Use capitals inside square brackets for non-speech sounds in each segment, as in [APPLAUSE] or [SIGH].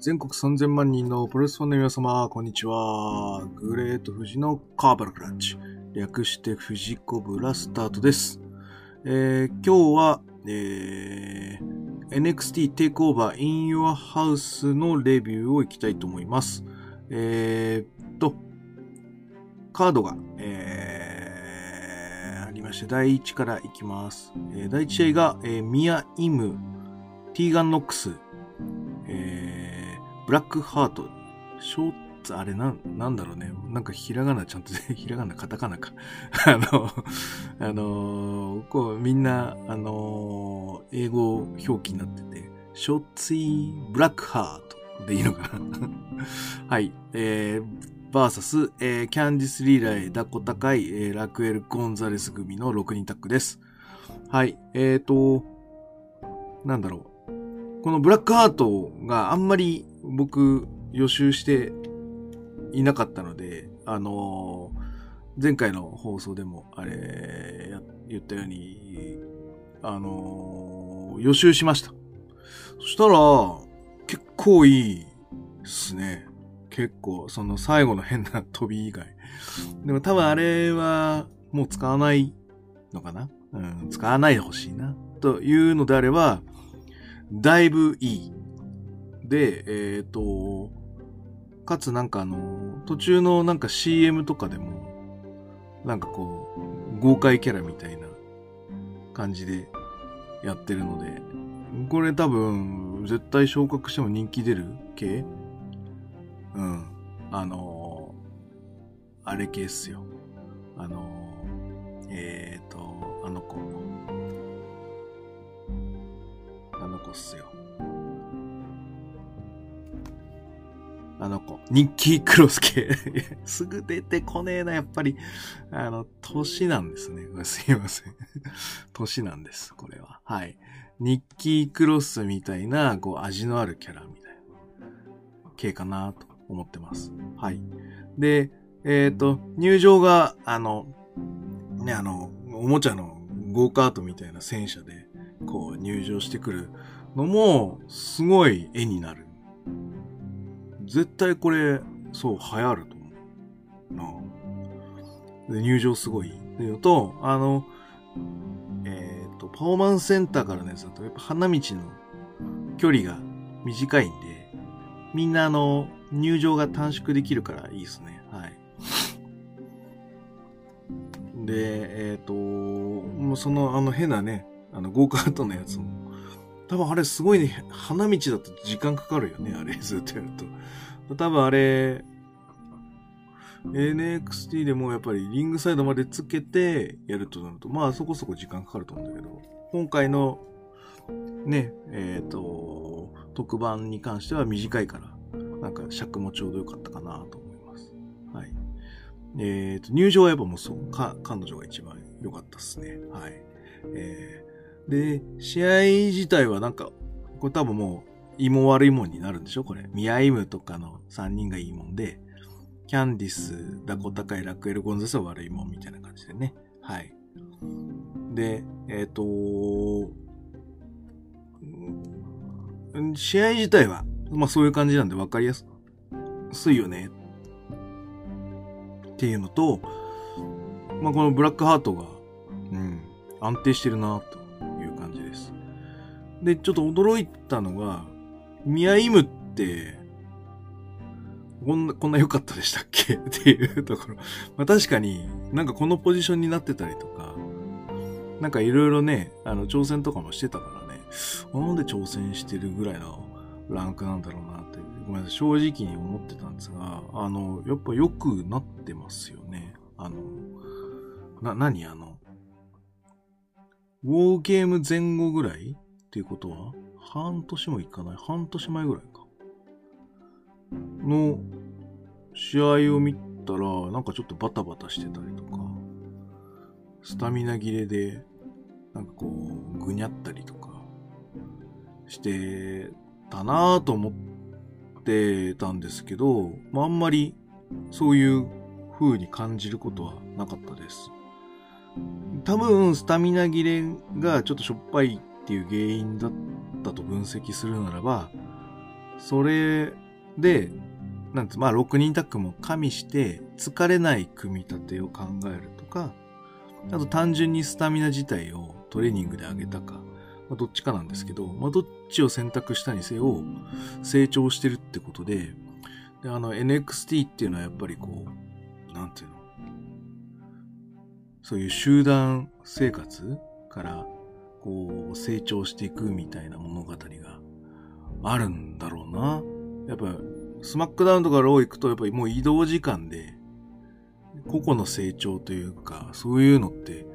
全国3000万人のプロレスファンの皆様、こんにちは。グレート富士のカーバルクラッチ。略して富士コブラスタートです。えー、今日は、えー、NXT Takeover in Your House のレビューをいきたいと思います。えーっと、カードが、えー、ありまして、第1からいきます。えー第1試合が、えーミア・イム、ティーガン・ノックス、ブラックハート、ショーツ、あれなん、なんだろうね。なんかひらがなちゃんと、[LAUGHS] ひらがな、カタカナか。[LAUGHS] あの、あのこう、みんな、あの英語表記になってて、ショーツイブラックハートでいいのかな [LAUGHS] はい。えー、バーサス、えー、キャンディス・リーライ、ダコタカイ、えー、ラクエル・ゴンザレス組の6人タッグです。はい。えーと、なんだろう。このブラックハートがあんまり僕予習していなかったので、あのー前回の放送でもあれ言ったように、あのー予習しました。そしたら、結構いいっすね。結構、その最後の変な飛び以外。でも多分あれはもう使わないのかなうん、使わないでほしいな。というのであれば、だいぶいい。で、えっ、と、かつなんかあの、途中のなんか CM とかでも、なんかこう、豪快キャラみたいな感じでやってるので、これ多分、絶対昇格しても人気出る系？うん。あのあれ系っすよ。あのえっ、と、あの子。子っすよ。あの子。ニッキー・クロス系。[LAUGHS] すぐ出てこねえな、やっぱり。あの、年なんですね。[LAUGHS] すいません。[LAUGHS] 年なんです、これは。はい。ニッキー・クロスみたいな、こう、味のあるキャラみたいな、系かなと思ってます。はい。で、えっ、と、入場が、あの、ね、あの、おもちゃのゴーカートみたいな戦車で、こう、入場してくるのも、すごい絵になる。絶対これ、そう、流行ると思う。なあで入場すごい。っていうと、あの、えっ、と、パフォーマンスセンターからのやつだと、やっぱ花道の距離が短いんで、みんなあの、入場が短縮できるからいいですね。はい。で、えっ、と、もうそのあの変なね、あの、ゴーカートのやつも、多分あれすごいね、花道だと時間かかるよね、あれ、ずっとやると。多分あれ、NXT でもやっぱりリングサイドまでつけてやるとなると、まあそこそこ時間かかると思うんだけど、今回のね、えっ、と、特番に関しては短いから、なんか尺もちょうど良かったかなと思います。はい。えっ、と、入場はやっぱもうそう、か、彼女が一番良かったっすね。はい。えー、で、試合自体はなんか、これ多分もう、いいも悪いもんになるんでしょ？これ。ミアイムとかの3人がいいもんで、キャンディス、ダコタカイ、ラクエル・ゴンザスは悪いもんみたいな感じでね。はい。で、えっ、とうん試合自体は、まあそういう感じなんで分かりやすいよね。っていうのと、まあこのブラックハートが、うん、安定してるな、と。で、ちょっと驚いたのが、ミアイムって、こんな、こんな良かったでしたっけ？[LAUGHS] っていうところ。まあ確かになんかこのポジションになってたりとか、なんかいろいろね、あの、挑戦とかもしてたからね、なんで挑戦してるぐらいのランクなんだろうなって、ごめんなさい、正直に思ってたんですが、あの、やっぱ良くなってますよね。あの、な、何？あの、ウォーゲーム前後ぐらいっていうことは半年もいかない半年前ぐらいか。の試合を見たら、なんかちょっとバタバタしてたりとか、スタミナ切れで、なんかこう、ぐにゃったりとか、してたなぁと思ってたんですけど、まあ、あんまりそういう風に感じることはなかったです。多分、スタミナ切れがちょっとしょっぱいっていう原因だったと分析するならば、それで、なんつ、まあ、6人タッグも加味して、疲れない組み立てを考えるとか、あと単純にスタミナ自体をトレーニングで上げたか、まあ、どっちかなんですけど、まあ、どっちを選択したにせよ、成長してるってことで、で、あの、NXT っていうのはやっぱりこう、なんていうのそういう集団生活から、こう、成長していくみたいな物語があるんだろうな。やっぱ、 SmackDown とか Raw 行くと、やっぱりもう移動時間で、個々の成長というか、そういうのって、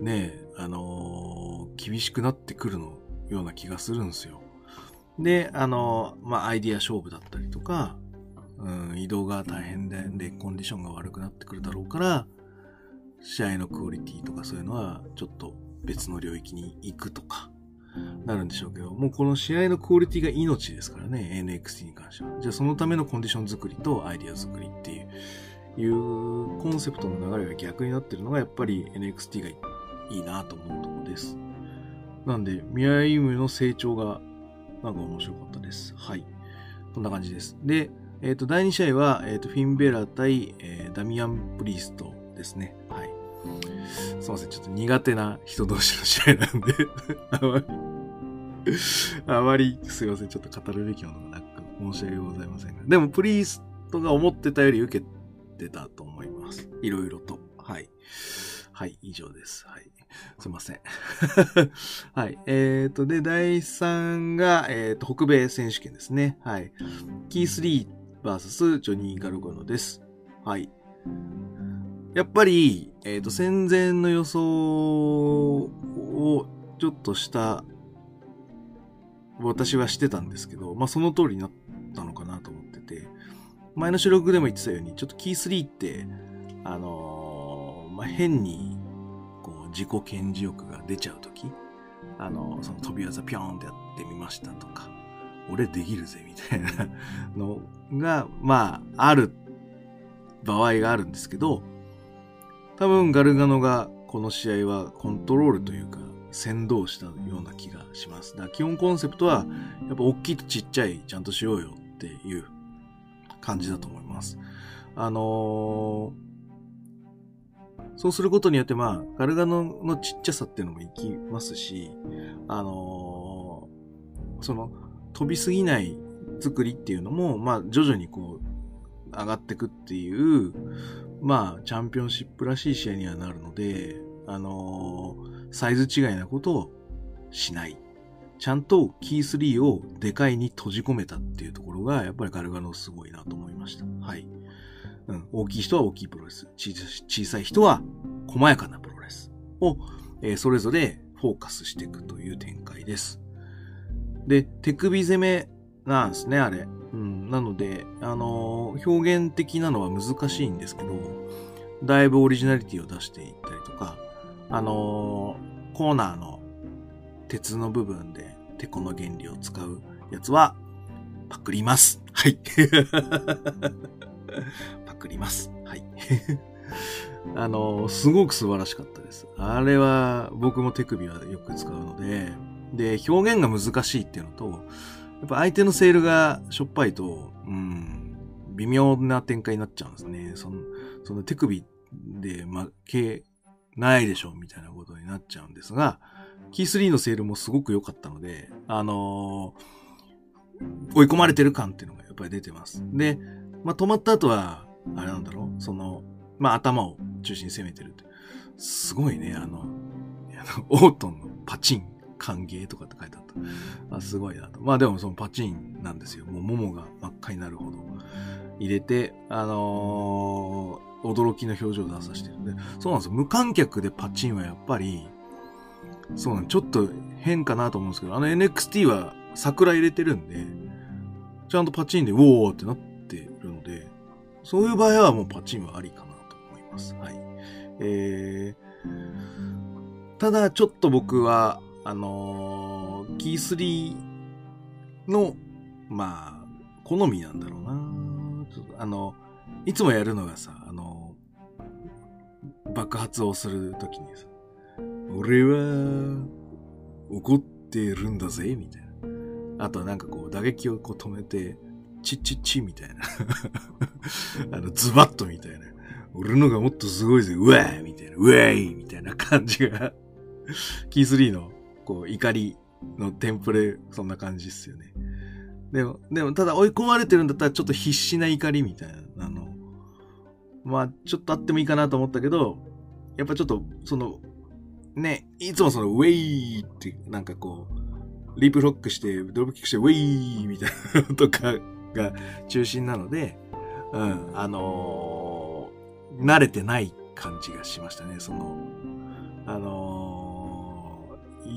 ね、あのー、厳しくなってくるのような気がするんですよ。で、あのー、まあ、アイディア勝負だったりとか、うん、移動が大変で、で、コンディションが悪くなってくるだろうから、試合のクオリティとかそういうのは、ちょっと別の領域に行くとか、なるんでしょうけど、もうこの試合のクオリティが命ですからね、NXT に関しては。じゃあそのためのコンディション作りとアイディア作りっていう、いうコンセプトの流れが逆になってるのがやっぱり NXT がいいなと思うところです。なんで、ミアイムの成長がなんか面白かったです。はい。こんな感じです。で、えっ、ー、と、第2試合は、えっ、ー、と、フィンベラ対、えー、ダミアン・プリーストですね。すいません。ちょっと苦手な人同士の試合なんであまりあまり、すいません。ちょっと語るべきものがなく、申し訳ございませんが。でも、プリーストが思ってたより受けてたと思います。いろいろと。はい。はい、以上です。はい。すいません。[LAUGHS] はい。えっ、ー、と、で、第3が、えっ、ー、と、北米選手権ですね。はい。キース・リー VS ジョニー・ガルゴノです。はい。やっぱり、えっ、ー、と、戦前の予想をちょっとした、私はしてたんですけど、まあ、その通りになったのかなと思ってて、前の収録でも言ってたように、ちょっとキー3って、あのー、まあ、変に、こう、自己顕示欲が出ちゃうとき、あのー、その飛び技ピョーンってやってみましたとか、俺できるぜ、みたいなのが、まあ、ある場合があるんですけど、多分ガルガノがこの試合はコントロールというか、先導したような気がします。だ基本コンセプトは、やっぱ大きいとちっちゃいちゃんとしようよっていう感じだと思います。あのー、そうすることによって、まあ、ガルガノのちっちゃさっていうのもいきますし、あのー、その、飛びすぎない作りっていうのも、まあ、徐々にこう、上がってくっていう、まあ、チャンピオンシップらしい試合にはなるので、あのー、サイズ違いなことをしない。ちゃんとキー3をでかいに閉じ込めたっていうところが、やっぱりガルガノすごいなと思いました。はい。うん、大きい人は大きいプロレス。小さい人は細やかなプロレスを、えー、それぞれフォーカスしていくという展開です。で、手首攻めなんですね、あれ。うん、なので、あのー、表現的なのは難しいんですけど、だいぶオリジナリティを出していったりとか、あのー、コーナーの鉄の部分でテコの原理を使うやつは、パクります。はい。[LAUGHS] パクります。はい。[LAUGHS] あの、すごく素晴らしかったです。あれは僕も手首はよく使うので、で、表現が難しいっていうのと、やっぱ相手のセールがしょっぱいと、うん、微妙な展開になっちゃうんですね。その、その手首で負けないでしょ、みたいなことになっちゃうんですが、キー3のセールもすごく良かったので、あのー、追い込まれてる感っていうのがやっぱり出てます。で、まあ、止まった後は、あれなんだろうその、まあ、頭を中心に攻めてるってすごいね、あの、あのオートンのパチン歓迎とかって書いてあった。あ、すごいなと。まあでもそのパチンなんですよ。もう桃が真っ赤になるほど入れて、あのー、驚きの表情を出させてるんで、そうなんですよ。無観客でパチンはやっぱり、そうなんちょっと変かなと思うんですけど、あの NXT は桜入れてるんで、ちゃんとパチンでウォーってなってるので、そういう場合はもうパチンはありかなと思います。はい。えー、ただちょっと僕は、あのー、キー3の、まあ、好みなんだろうな。ちょっとあの、いつもやるのがさ、あの、爆発をするときにさ、俺は、怒ってるんだぜ、みたいな。あとなんかこう打撃をこう止めて、チッチッチみたいな。[LAUGHS] あの、ズバッとみたいな。俺のがもっとすごいぜ、うわーみたいな、うわーみたいな感じが、キー3の、こう、怒りのテンプレ、そんな感じっすよね。でも、でも、ただ追い込まれてるんだったら、ちょっと必死な怒りみたいな、の、まあ、ちょっとあってもいいかなと思ったけど、やっぱちょっと、その、ね、いつもその、ウェイって、なんかこう、リープロックして、ドロップキックして、ウェイみたいなのとかが中心なので、うん、あのー、慣れてない感じがしましたね、その、あの、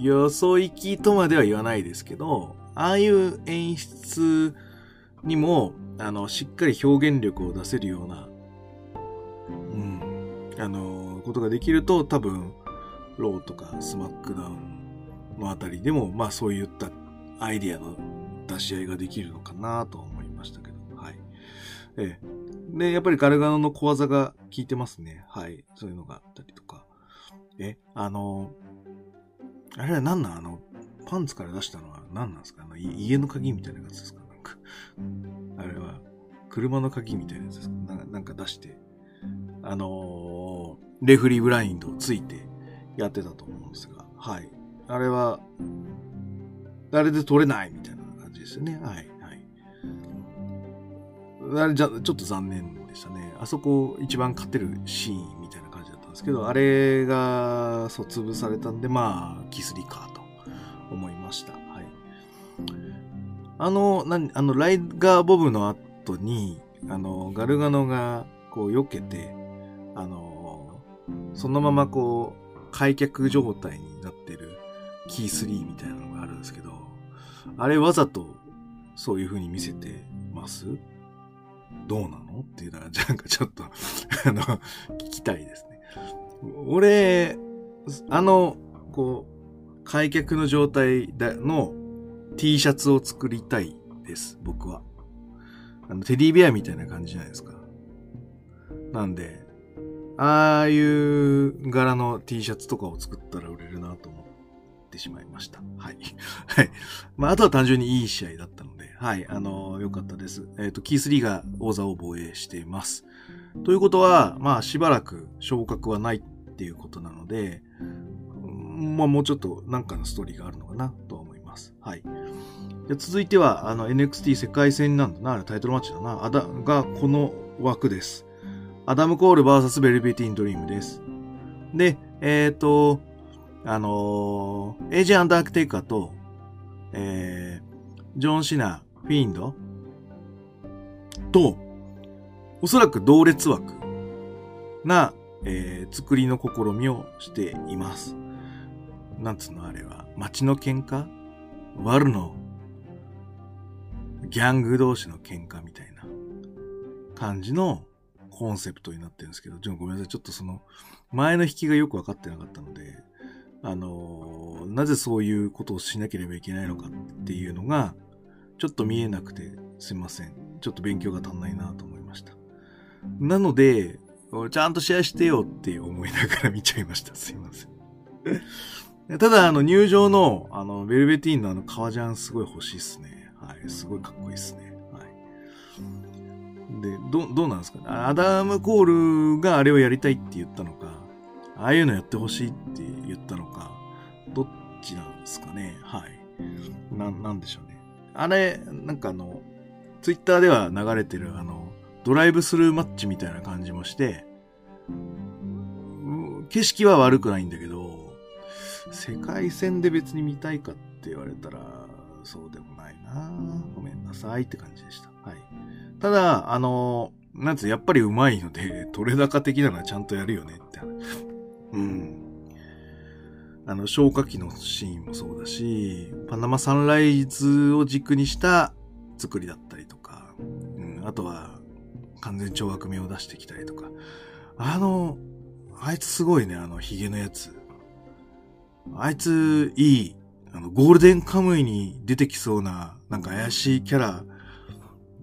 よそ行きとまでは言わないですけど、ああいう演出にも、あの、しっかり表現力を出せるような、うん、あの、ことができると、多分、 Raw とか SmackDown のあたりでも、まあそういったアイディアの出し合いができるのかなと思いましたけど、はい。ええ。で、やっぱりガルガノの小技が効いてますね。はい。そういうのがあったりとか。え、あの、あれは何なん？あの、パンツから出したのは何なんですか？あの、家の鍵みたいなやつですか？なんか、あれは、車の鍵みたいなやつですか？なんかなんか出して、あのー、レフリーブラインドをついてやってたと思うんですが、はい。あれは、あれで取れないみたいな感じですよね。はい。はいあれじゃ、ちょっと残念でしたね。あそこ一番勝てるシーンんですけど、あれが、そう、潰されたんで、まあ、キスリかと思いました。はい。あの、なあの、ライガーボブの後に、あの、ガルガノが、こう、避けて、あの、そのままこう、開脚状態になってるキー3みたいなのがあるんですけど、あれわざとそういう風に見せてます？どうなの？っていうのは、なんかちょっとあの、聞きたいですね。俺、あの、こう、開脚の状態の T シャツを作りたいです、僕は。あの、テディベアみたいな感じじゃないですか。なんで、ああいう柄の T シャツとかを作ったら売れるなと思ってしまいました。はい。[LAUGHS] はい。まあ、あとは単純にいい試合だったので、はい。あのー、よかったです。えっ、ー、と、キー3が王座を防衛しています。ということは、まあ、しばらく昇格はないっていうことなので、まあ、もうちょっとなんかのストーリーがあるのかなと思います。はい。続いては、あの、NXT 世界戦なんだな、タイトルマッチだな、あだ、がこの枠です。アダム・コール VS ベルベティン・ドリームです。で、えっ、ー、と、あのー、エイジ・アンダークテイカーと、えー、ジョン・シナ、フィンドと、おそらく同列枠な、えー、作りの試みをしています。なんつうのあれは、街の喧嘩？ワルのギャング同士の喧嘩みたいな感じのコンセプトになってるんですけど、ちょっとごめんなさい。ちょっとその、前の引きがよくわかってなかったので、あのー、なぜそういうことをしなければいけないのかっていうのが、ちょっと見えなくてすいません。ちょっと勉強が足んないなと思いました。なので、ちゃんと試合してよって思いながら見ちゃいました。すいません。ただ、あの、入場の、あの、ベルベティーンのあの、革ジャンすごい欲しいっすね。はい。すごいかっこいいっすね。はいで、ど、どうなんですかね？アダム・コールがあれをやりたいって言ったのか、ああいうのやってほしいって言ったのか、どっちなんですかね？はい。な、なんでしょうね。あれ、なんかあの、ツイッターでは流れてるあの、ドライブスルーマッチみたいな感じもして、景色は悪くないんだけど、世界戦で別に見たいかって言われたら、そうでもないなごめんなさいって感じでした。はい。ただ、あの、なんつう、やっぱり上手いので、取れ高的なのはちゃんとやるよねって。うん。あの、消火器のシーンもそうだし、パナマサンライズを軸にした作りだったりとか、うん、あとは、完全懲悪目を出してきたりとか。あの、あいつすごいね、あの、ヒゲのやつ。あいつ、いい。あの、ゴールデンカムイに出てきそうな、なんか怪しいキャラ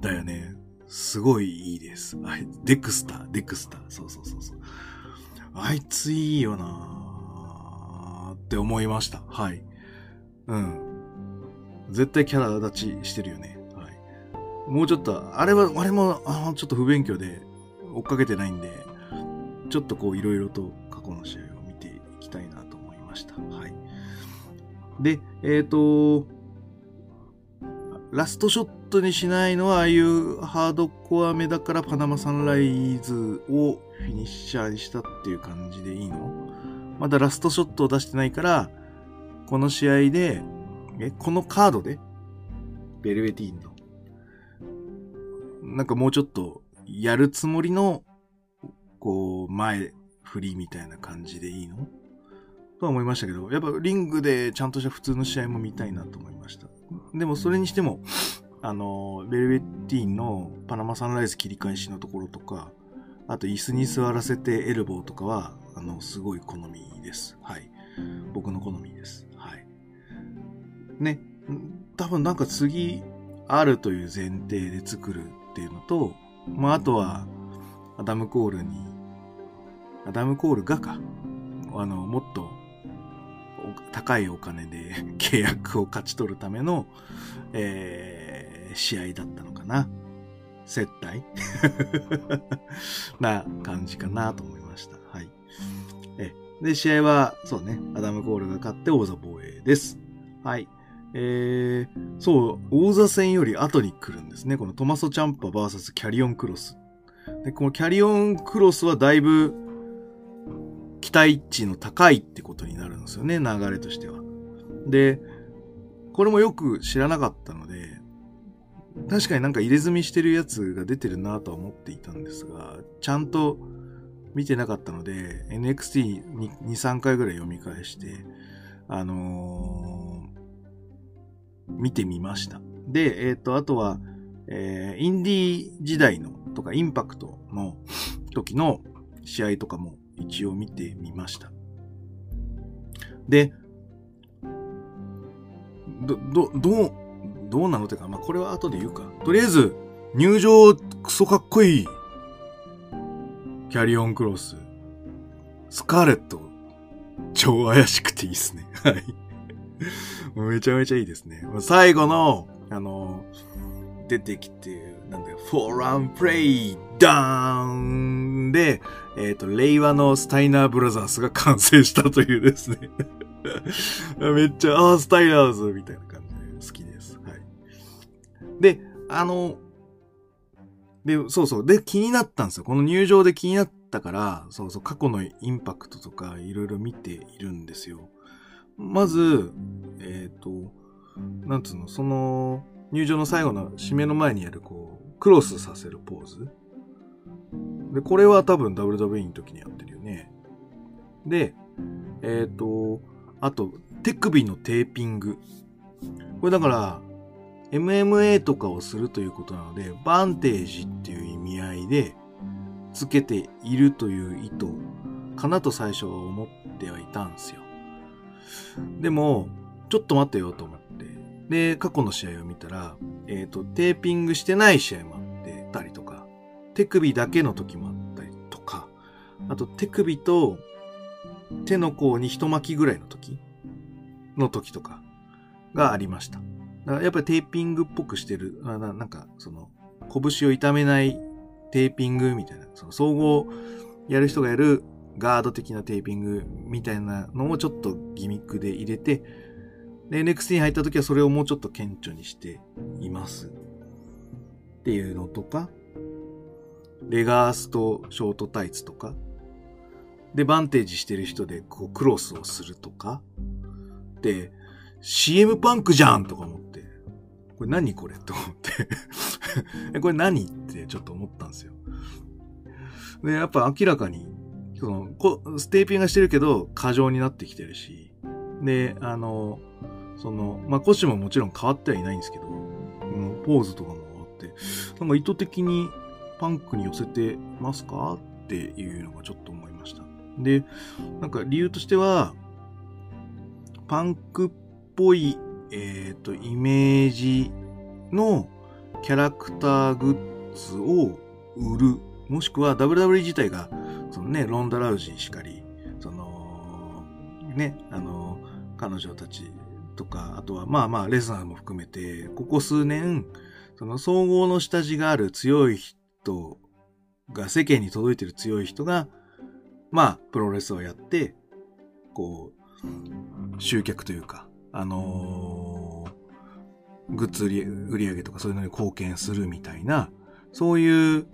だよね。すごいいいです。あいデクスター、デクスター。そうそうそうそう。あいついいよなーって思いました。はい。うん。絶対キャラ立ちしてるよね。もうちょっと、あれは、あれも、あちょっと不勉強で追っかけてないんで、ちょっとこういろいろと過去の試合を見ていきたいなと思いました。はい。で、えっ、ー、と、ラストショットにしないのは、ああいうハードコア目だからパナマサンライズをフィニッシャーにしたっていう感じでいいの？まだラストショットを出してないから、この試合で、え、このカードでベルベティーン。なんかもうちょっとやるつもりの、こう、前振りみたいな感じでいいの？とは思いましたけど、やっぱリングでちゃんとした普通の試合も見たいなと思いました。でもそれにしても、あの、ベルベッティンのパナマサンライズ切り返しのところとか、あと椅子に座らせてエルボーとかは、あの、すごい好みです。はい。僕の好みです。はい。ね。多分なんか次、あるという前提で作るっていうのと、まあ、あとは、アダム・コールに、アダム・コールがか、あの、もっと高いお金で [LAUGHS] 契約を勝ち取るための、えー、試合だったのかな。接待 [LAUGHS] な感じかなと思いました。はい。え、で、試合は、そうね、アダム・コールが勝って王座防衛です。はい。えー、そう、王座戦より後に来るんですね。このトマソ・チャンパ VS キャリオン・クロス。で、このキャリオン・クロスはだいぶ期待値の高いってことになるんですよね、流れとしては。で、これもよく知らなかったので、確かになんか入れ墨してるやつが出てるなとは思っていたんですが、ちゃんと見てなかったので、NXT に2、3回ぐらい読み返して、あのー、見てみました。で、えっ、ー、と、あとは、えー、インディー時代のとかインパクトの時の試合とかも一応見てみました。で、ど、ど、どう、どうなのってか、まあ、これは後で言うか。とりあえず、入場クソかっこいい。キャリオンクロス。スカーレット。超怪しくていいっすね。はい。めちゃめちゃいいですね。最後の、あの、出てきて、なんだよ、フォーランプレイ、ダーンで、えっ、ー、と、令和のスタイナーブラザーズが完成したというですね [LAUGHS] めっちゃ、ああ、スタイナーズみたいな感じで好きです。はい。で、あの、で、そうそう。で、気になったんですよ。この入場で気になったから、そうそう、過去のインパクトとかいろいろ見ているんですよ。まず、えっ、ー、と、なんつうの、その、入場の最後の締めの前にやる、こう、クロスさせるポーズ。で、これは多分 WWE の時にやってるよね。で、えっ、ー、と、あと、手首のテーピング。これだから、MMA とかをするということなので、バンテージっていう意味合いで、つけているという意図かなと最初は思ってはいたんですよ。でも、ちょっと待ってよと思って。で、過去の試合を見たら、えっ、ー、と、テーピングしてない試合もあってたりとか、手首だけの時もあったりとか、あと手首と手の甲に一巻きぐらいの時？の時とかがありました。だからやっぱりテーピングっぽくしてる、あななんかその拳を痛めないテーピングみたいな、その総合やる人がやるガード的なテーピングみたいなのをちょっとギミックで入れて、で、NXT に入った時はそれをもうちょっと顕著にしています。っていうのとか、レガースとショートタイツとか、で、バンテージしてる人でこうクロスをするとか、で、CM パンクじゃんとか思って、これ何これと思って [LAUGHS] これ何ってちょっと思ったんですよ。で、やっぱ明らかに、その、こステーピングしてるけど、過剰になってきてるし、で、あの、その、まあ、腰ももちろん変わってはいないんですけど、ポーズとかもあって、なんか意図的にパンクに寄せてますかっていうのがちょっと思いました。で、なんか理由としては、パンクっぽい、えっ、ー、と、イメージのキャラクターグッズを売る。もしくは WWE 自体が、そのね、ロンダ・ラウジーしかり、その、ね、あの、彼女たちとか、あとはまあまあレスナーも含めて、ここ数年、その総合の下地がある強い人が、世間に届いてる強い人が、まあ、プロレスをやって、こう、集客というか、あのー、グッズ売り上げとかそういうのに貢献するみたいな、そういう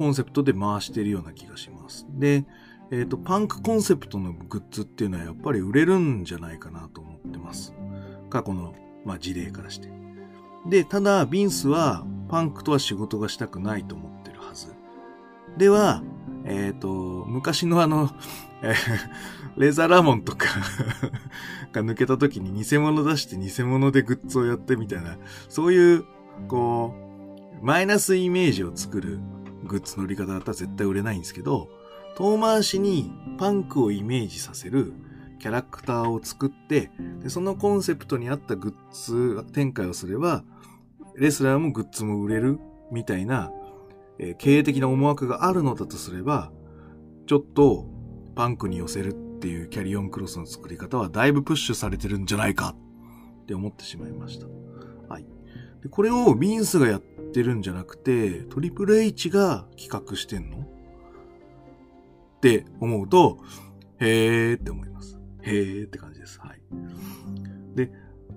コンセプトで回してるような気がします。で、えっ、ー、と、パンクコンセプトのグッズっていうのはやっぱり売れるんじゃないかなと思ってます。過去の、まあ、事例からして。で、ただ、ビンスはパンクとは仕事がしたくないと思ってるはず。では、えっ、ー、と、昔のあの、[LAUGHS] レザーラモンとか [LAUGHS] が抜けた時に偽物出して偽物でグッズをやってみたいな、そういう、こう、マイナスイメージを作るグッズの売り方だったら絶対売れないんですけど、遠回しにパンクをイメージさせるキャラクターを作って、でそのコンセプトに合ったグッズ展開をすれば、レスラーもグッズも売れるみたいな、えー、経営的な思惑があるのだとすれば、ちょっとパンクに寄せるっていうキャリオンクロスの作り方はだいぶプッシュされてるんじゃないかって思ってしまいました。はい。でこれをビンスがやってるんじゃなくて、トリプル H が企画してんの？って思うと、へーって思います。へーって感じです。はい。で、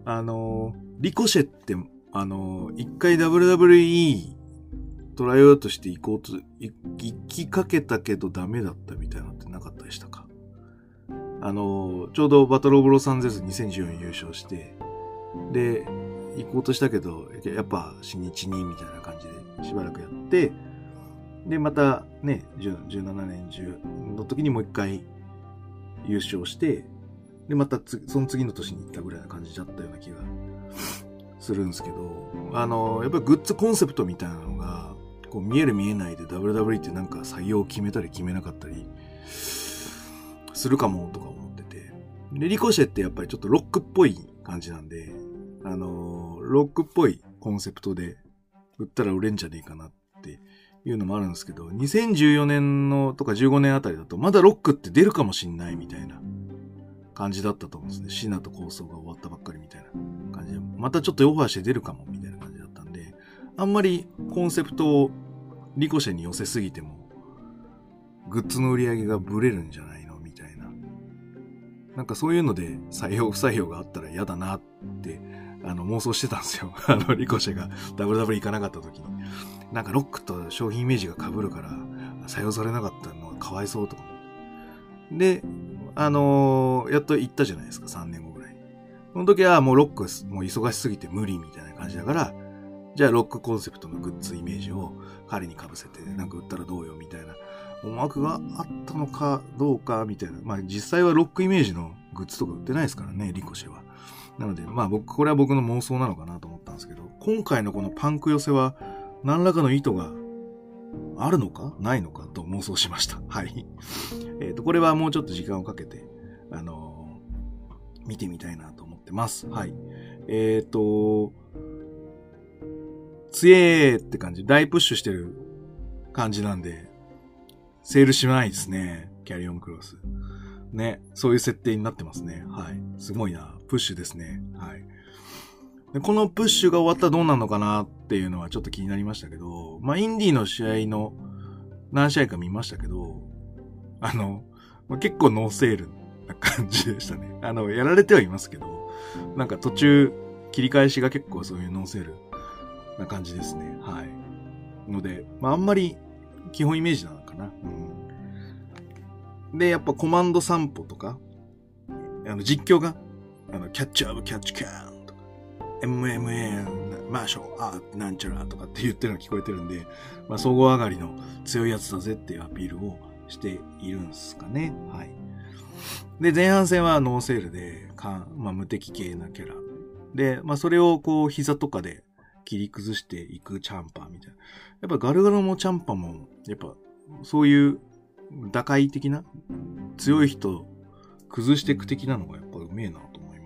あのリコシェって、あの一回 WWE トライアウトして行こうと、行きかけたけどダメだったみたいなのってなかったでしたか？あのちょうどバトルオブロサンゼルス2014優勝して、で、行こうとしたけど、やっぱ新日にみたいな感じでしばらくやって、で、またね、17年10の時にもう一回優勝して、で、またその次の年に行ったぐらいな感じだったような気がするんですけど、あの、やっぱりグッズコンセプトみたいなのが、こう見える見えないで WWE ってなんか採用を決めたり決めなかったりするかもとか思ってて。で、リコシェってやっぱりちょっとロックっぽい感じなんで、あの、ロックっぽいコンセプトで売ったら売れんじゃねえかなっていうのもあるんですけど、2014年のとか15年あたりだと、まだロックって出るかもしんないみたいな感じだったと思うんですね。シナと構想が終わったばっかりみたいな感じで、またちょっとオファーして出るかもみたいな感じだったんで、あんまりコンセプトをリコシェに寄せすぎても、グッズの売り上げがブレるんじゃないのみたいな。なんかそういうので採用不採用があったら嫌だなってあの、妄想してたんですよ。[LAUGHS] あの、リコシェが WW 行かなかった時に。なんかロックと商品イメージが被るから、採用されなかったのはかわいそうとか。で、あのー、やっと行ったじゃないですか、3年後ぐらい。その時はもうロックもう忙しすぎて無理みたいな感じだから、じゃあロックコンセプトのグッズイメージを彼に被せて、なんか売ったらどうよみたいな思惑があったのかどうかみたいな。まあ実際はロックイメージのグッズとか売ってないですからね、リコシェは。なので、まあ僕、これは僕の妄想なのかなと思ったんですけど、今回のこのパンク寄せは、何らかの意図があるのか？ないのか？と妄想しました。[LAUGHS] はい。えっ、ー、と、これはもうちょっと時間をかけて、あのー、見てみたいなと思ってます。はい。えっ、ー、と、強えーって感じ、大プッシュしてる感じなんで、セールしないですね。キャリオンクロス。ね、そういう設定になってますね。はい。すごいな。プッシュですね。はい。でこのプッシュが終わったらどうなるのかなっていうのはちょっと気になりましたけど、まあ、インディの試合の何試合か見ましたけど、あの、まあ、結構ノーセールな感じでしたね。[LAUGHS] あの、やられてはいますけど、なんか途中切り返しが結構そういうノーセールな感じですね。はい。ので、まあ、あんまり基本イメージなのかな。うん。で、やっぱコマンド散歩とか、あの、実況が、あの、キャッチアップ、キャッチキャンとか MMA、マーション、アーなんちゃらとかって言ってるのが聞こえてるんで、まあ、総合上がりの強いやつだぜっていうアピールをしているんですかね。はい。で、前半戦はノーセールで、かまあ、無敵系なキャラ。で、まあ、それをこう、膝とかで切り崩していくチャンパーみたいな。やっぱガルガルもチャンパーも、やっぱ、そういう打開的な、強い人、崩していく的なのがやっぱうめえな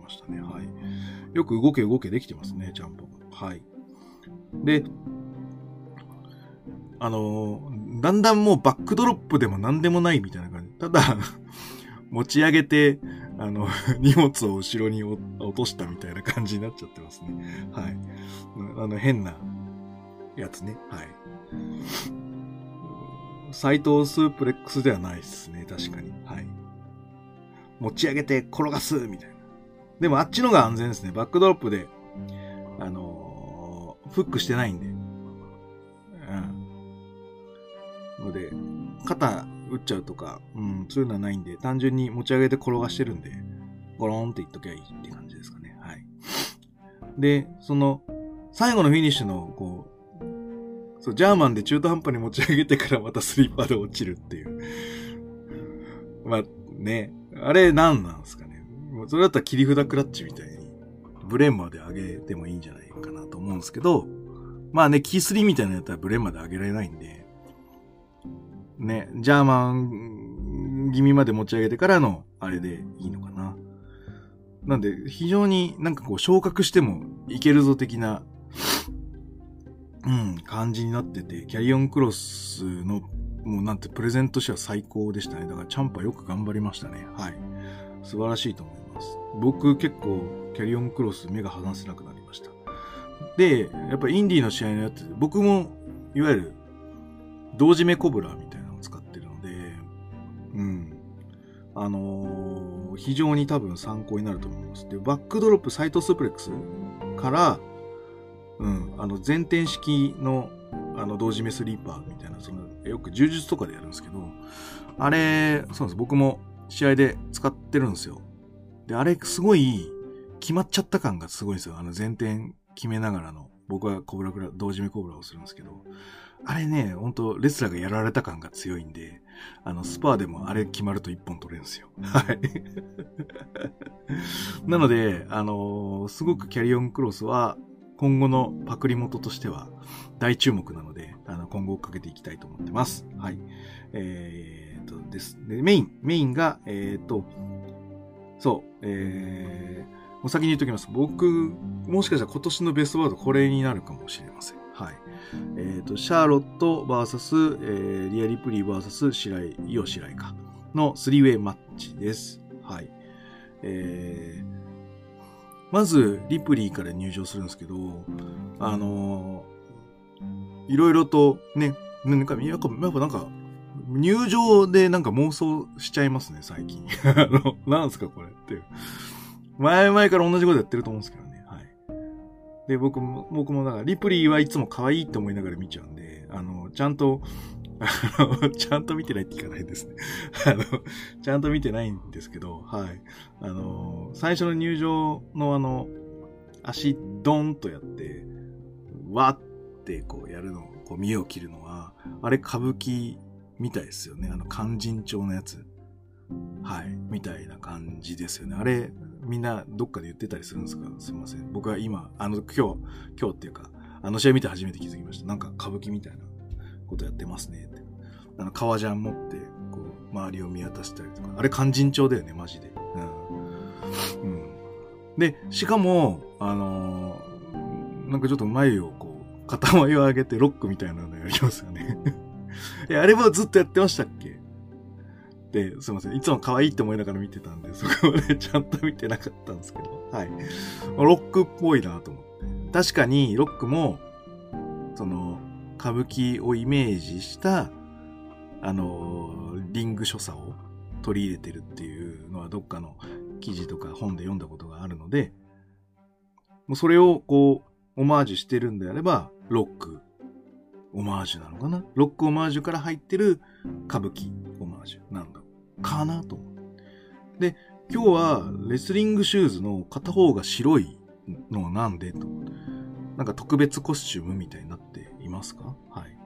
ましたね。はい。よく動け動けできてますね、ちゃんと。はい。で、あのー、だんだんもうバックドロップでも何でもないみたいな感じ。ただ [LAUGHS] 持ち上げて、あの、[LAUGHS] 荷物を後ろに落としたみたいな感じになっちゃってますね。はい。あの、変なやつね。はい。斎藤スープレックスではないですね。確かに。はい。持ち上げて転がすみたいな。でもあっちのが安全ですね。バックドロップで、あのー、フックしてないんで。うん。ので、肩打っちゃうとか、うん、そういうのはないんで、単純に持ち上げて転がしてるんで、ゴローンって言っときゃいいって感じですかね。はい。で、その、最後のフィニッシュの、こう、そう、ジャーマンで中途半端に持ち上げてからまたスリッパーで落ちるっていう。まあ、ね、あれ何なんですか。それだったら切り札クラッチみたいに、ブレンマで上げてもいいんじゃないかなと思うんですけど、まあね、キースリーみたいなやったらブレンマで上げられないんで、ね、ジャーマン気味まで持ち上げてからのあれでいいのかな。なんで、非常になんかこう昇格してもいけるぞ的な、うん、感じになってて、キャリオンクロスの、もうなんてプレゼントとしては最高でしたね。だからチャンパよく頑張りましたね。はい。素晴らしいと思います。僕結構キャリオンクロス目が離せなくなりました。で、やっぱインディーの試合のやつ、僕もいわゆる胴締めコブラみたいなのを使ってるのでうん。あのー、非常に多分参考になると思います。で、バックドロップサイドスープレックスから、うん、あの、前転式の、あの、胴締めスリーパーみたいな、その、よく柔術とかでやるんですけど、あれ、そうなんです。僕も試合で使ってるんですよ。で、あれ、すごい、決まっちゃった感がすごいんですよ。あの、前転決めながらの、僕はコブラクラ、同時目コブラをするんですけど、あれね、ほんと、レスラーがやられた感が強いんで、あの、スパーでもあれ決まると一本取れるんですよ。はい。[LAUGHS] なので、あのー、すごくキャリオンクロスは、今後のパクリ元としては大注目なので、あの、今後追っかけていきたいと思ってます。はい。えー、とですで、メイン、メインが、えー、と、そう、えー、お先に言っときます。僕、もしかしたら今年のベストワードこれになるかもしれません。はい。えっ、ー、と、シャーロット VS、えー、リアリプリー VS 白井、イオ白井か。の3ウェイマッチです。はい。えー、まず、リプリーから入場するんですけど、あのー、いろいろとね、なんか、やっぱなんか、入場でなんか妄想しちゃいますね、最近。[LAUGHS] あの、なんすかこれっていう。前々から同じことやってると思うんですけどね。はいで、僕も、僕もだから、リプリーはいつも可愛いって思いながら見ちゃうんで、あの、ちゃんと、[LAUGHS] あの、ちゃんと見てないって聞かないですね。[LAUGHS] あの、ちゃんと見てないんですけど、はい。あの、最初の入場のあの、足ドンとやって、わってこうやるの、こう見栄を切るのは、あれ歌舞伎みたいですよね。あの、勧進帳のやつ。はい。みたいな感じですよね。あれ、みんなどっかで言ってたりするんですか？すいません。僕は今、あの、今日、今日っていうか、あの試合見て初めて気づきました。なんか歌舞伎みたいなことやってますねって。あの、革ジャン持って、こう、周りを見渡したりとか。あれ、勧進帳だよね、マジで。うん。うん。で、しかも、あのー、なんかちょっと眉をこう、肩眉を上げてロックみたいなのやりますよね。いや、あれはずっとやってましたっけ？で、すいません。いつも可愛いって思いながら見てたんで、そこまでちゃんと見てなかったんですけど、はい。ロックっぽいなと思って。確かに、ロックも、その、歌舞伎をイメージした、あの、リング所作を取り入れてるっていうのはどっかの記事とか本で読んだことがあるので、もうそれをこう、オマージュしてるんであれば、ロック、オマージュなのかな？ロックオマージュから入ってる歌舞伎オマージュなんだかなと思う。で、今日はレスリングシューズの片方が白いのはなんでと。なんか特別コスチュームみたいになっていますか？はい。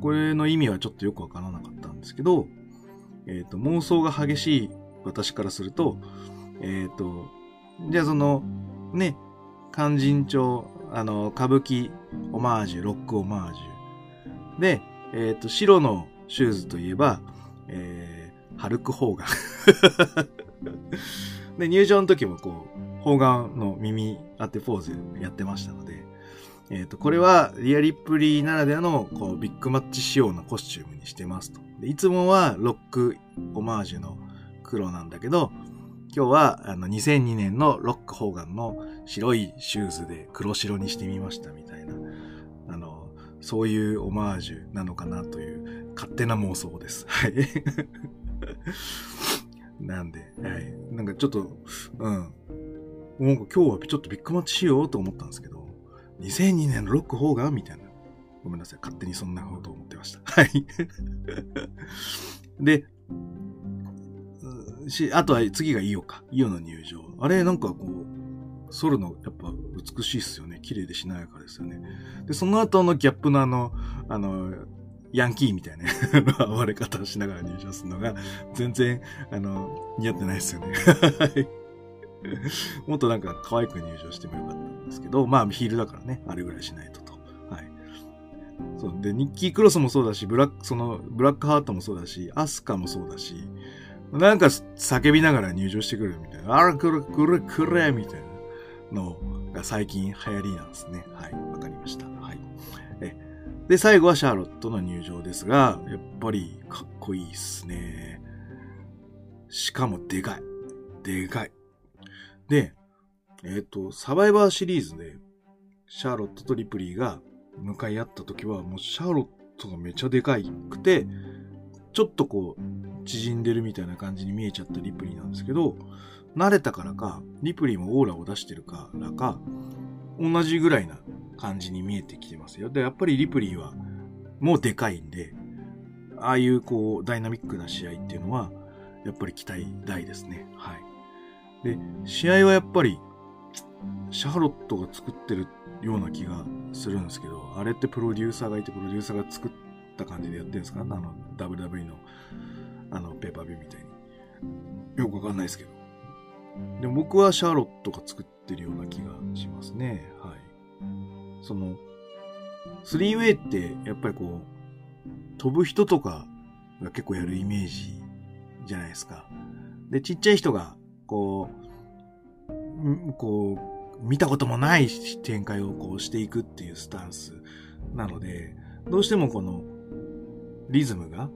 これの意味はちょっとよくわからなかったんですけど、えっ、ー、と、妄想が激しい私からすると、えっ、ー、と、じゃあその、ね、勧進帳、あの、歌舞伎オマージュ、ロックオマージュ。で、えっ、ー、と、白のシューズといえば、えハルク・ホーガン [LAUGHS] で、入場の時もこう、ホーガンの耳当てポーズやってましたので、えっ、ー、と、これはリアリップリーならではのこうビッグマッチ仕様のコスチュームにしてますと。いつもはロックオマージュの黒なんだけど、今日は、あの、2002年のロック・ホーガンの白いシューズで黒白にしてみましたみたいな、そういうオマージュなのかなという勝手な妄想です。はい。[LAUGHS] なんで、はい。なんかちょっと、うん。もう今日はちょっとビッグマッチしようと思ったんですけど、2002年のロック・ホーガンみたいな。ごめんなさい。勝手にそんなこと思ってました。[LAUGHS] はい。で、し、あとは次がイオか。イオの入場。あれ、なんかこう、ソルのやっぱ美しいっすよね。綺麗でしなやかですよね。で、その後のギャップのあの、あの、ヤンキーみたいな [LAUGHS] 暴れ方をしながら入場するのが、全然、あの、似合ってないですよね。[LAUGHS] もっとなんか可愛く入場してもよかったんですけど、まあヒールだからね、あれぐらいしないとと。はい。そう。で、ニッキークロスもそうだし、ブラック、その、ブラックハートもそうだし、アスカもそうだし、なんか叫びながら入場してくるみたいな。あら、くるくるくれみたいなのが最近流行りなんですね。はい。わかりました。はい。えで、最後はシャーロットの入場ですが、やっぱりかっこいいっすね。しかもでかい。でかい。で、えっ、ー、と、サバイバーシリーズで、シャーロットとリプリーが向かい合った時は、もうシャーロットがめちゃでかいくて、ちょっとこう、縮んでるみたいな感じに見えちゃったリプリーなんですけど、慣れたからか、リプリーもオーラを出してるからか、同じぐらいな感じに見えてきてますよ。で、やっぱりリプリーは、もうでかいんで、ああいうこう、ダイナミックな試合っていうのは、やっぱり期待大ですね。はい。で、試合はやっぱり、シャーロットが作ってるような気がするんですけど、あれってプロデューサーがいて、プロデューサーが作った感じでやってるんですか？あの、WWE の、あの、ペーパービューみたいに。よくわかんないですけど。で僕はシャーロットが作ってるような気がしますね。はい。その、3way ってやっぱりこう、飛ぶ人とかが結構やるイメージじゃないですか。で、ちっちゃい人が、こう、こう、見たこともない展開をこうしていくっていうスタンスなので、どうしてもこのリズムが、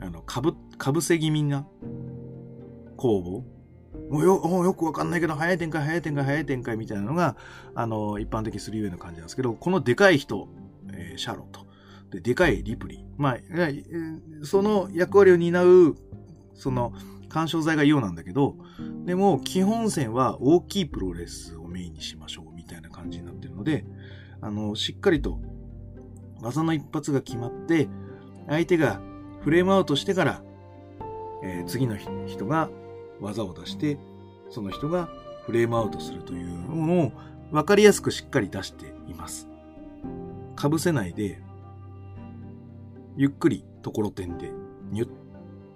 あの、かぶ、かぶせ気味な攻防もうよ、よくわかんないけど、早い展開、早い展開、早い展開みたいなのが、あの、一般的 3way の感じなんですけど、このでかい人、えー、シャーロット。で、でかいリプリー。まあ、その役割を担う、その、干渉剤がイオなんだけど、でも、基本線は大きいプロレスをメインにしましょう、みたいな感じになってるので、あの、しっかりと、技の一発が決まって、相手がフレームアウトしてから、えー、次の人が技を出して、その人がフレームアウトするというのを分かりやすくしっかり出しています。かぶせないで、ゆっくりところてんで、ニュッ、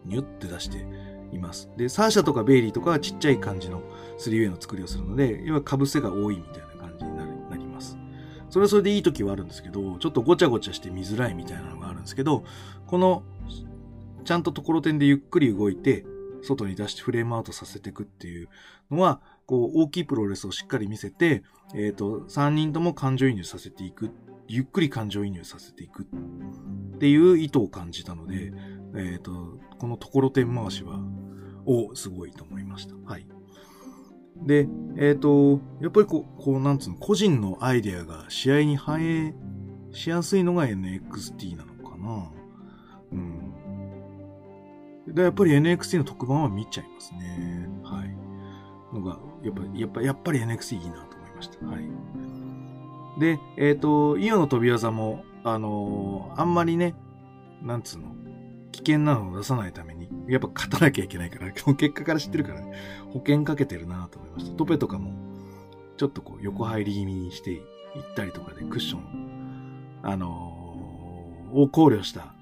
ニュッって出しています。で、サーシャとかベイリーとかはちっちゃい感じの 3way の作りをするので、要はかぶせが多いみたいな感じになります。それはそれでいい時はあるんですけど、ちょっとごちゃごちゃして見づらいみたいなのがあるんですけど、この、ちゃんとところてんでゆっくり動いて、外に出してフレームアウトさせていくっていうのは、こう、大きいプロレスをしっかり見せて、えっ、ー、と、3人とも感情移入させていく、ゆっくり感情移入させていくっていう意図を感じたので、えっ、ー、と、このところてん回しは、お、すごいと思いました。はい。で、えっ、ー、と、やっぱりこう、こう、なんつうの、個人のアイデアが試合に反映しやすいのが NXT なのかな。うん。で、やっぱり NXT の特番は見ちゃいますね。はい。のが、やっぱ、やっぱ、やっぱり NXT いいなと思いました。はい。で、えっ、ー、と、イオの飛び技も、あのー、あんまりね、なんつうの、危険なのを出さないために、やっぱ勝たなきゃいけないから、[LAUGHS] 結果から知ってるからね、保険かけてるなと思いました。トペとかも、ちょっとこう、横入り気味にしていったりとかで、クッション、あのー、を考慮した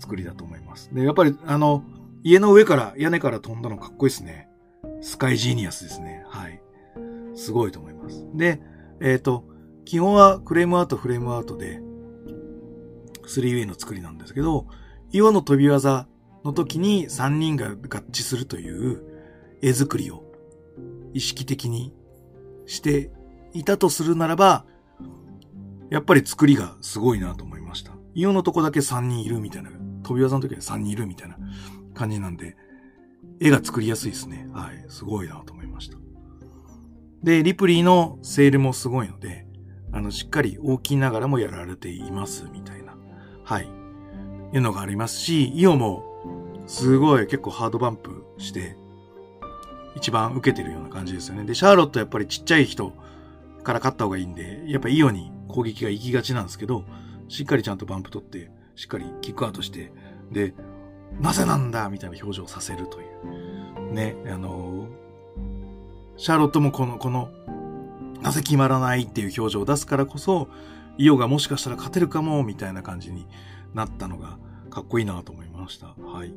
作りだと思います。で、やっぱり、あの、家の上から、屋根から飛んだのかっこいいですね。スカイジーニアスですね。はい。すごいと思います。で、えっ、ー、と、基本はフレームアウト、フレームアウトで、3way の作りなんですけど、岩の飛び技の時に3人が合致するという絵作りを意識的にしていたとするならば、やっぱり作りがすごいなと思いました。イオのとこだけ3人いるみたいな飛び技の時は3人いるみたいな感じなんで、絵が作りやすいですね。はい。すごいなと思いました。で、リプリーのセールもすごいので、あの、しっかり大きいながらもやられています、みたいな。はい。いうのがありますし、イオも、すごい結構ハードバンプして、一番受けてるような感じですよね。で、シャーロットやっぱりちっちゃい人から勝った方がいいんで、やっぱイオに攻撃が行きがちなんですけど、しっかりちゃんとバンプ取って、しっかりキックアウトして、で、なぜなんだみたいな表情をさせるという。ね、あのシャーロットもこの、この、なぜ決まらないっていう表情を出すからこそ、イオがもしかしたら勝てるかも、みたいな感じになったのが、かっこいいなと思いました。はい。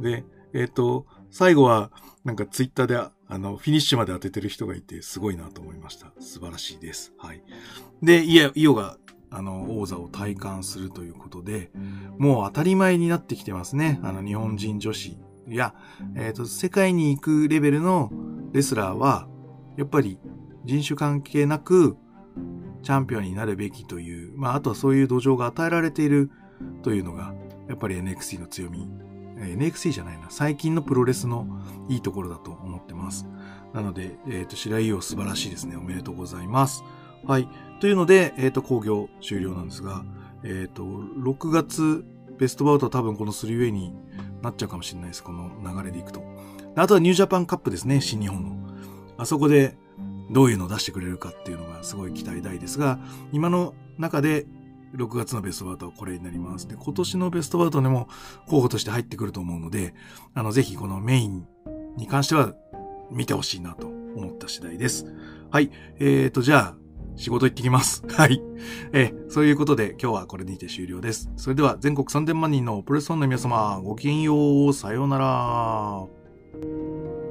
で、えっ、ー、と、最後は、なんかツイッターで、あの、フィニッシュまで当ててる人がいて、すごいなと思いました。素晴らしいです。はい。で、イオが、あの、王座を体感するということで、もう当たり前になってきてますね。あの、日本人女子や、えっ、ー、と、世界に行くレベルのレスラーは、やっぱり人種関係なく、チャンピオンになるべきという、まあ、あとはそういう土壌が与えられているというのが、やっぱり NXT の強み。NXT じゃないな。最近のプロレスのいいところだと思ってます。なので、えっ、ー、と、白井優素晴らしいですね。おめでとうございます。はい。というので、えっ、ー、と、工業終了なんですが、えっ、ー、と、6月、ベストバウトは多分この 3way になっちゃうかもしれないです。この流れでいくと。あとはニュージャパンカップですね。新日本の。あそこでどういうのを出してくれるかっていうのがすごい期待大ですが、今の中で6月のベストバウトはこれになります。で、今年のベストバウトでも候補として入ってくると思うので、あの、ぜひこのメインに関しては見てほしいなと思った次第です。はい。えーと、じゃあ、仕事行ってきます。[LAUGHS] はい。えー、そういうことで今日はこれにて終了です。それでは全国3000万人のプレスファンの皆様、ごきげんよう。さようなら。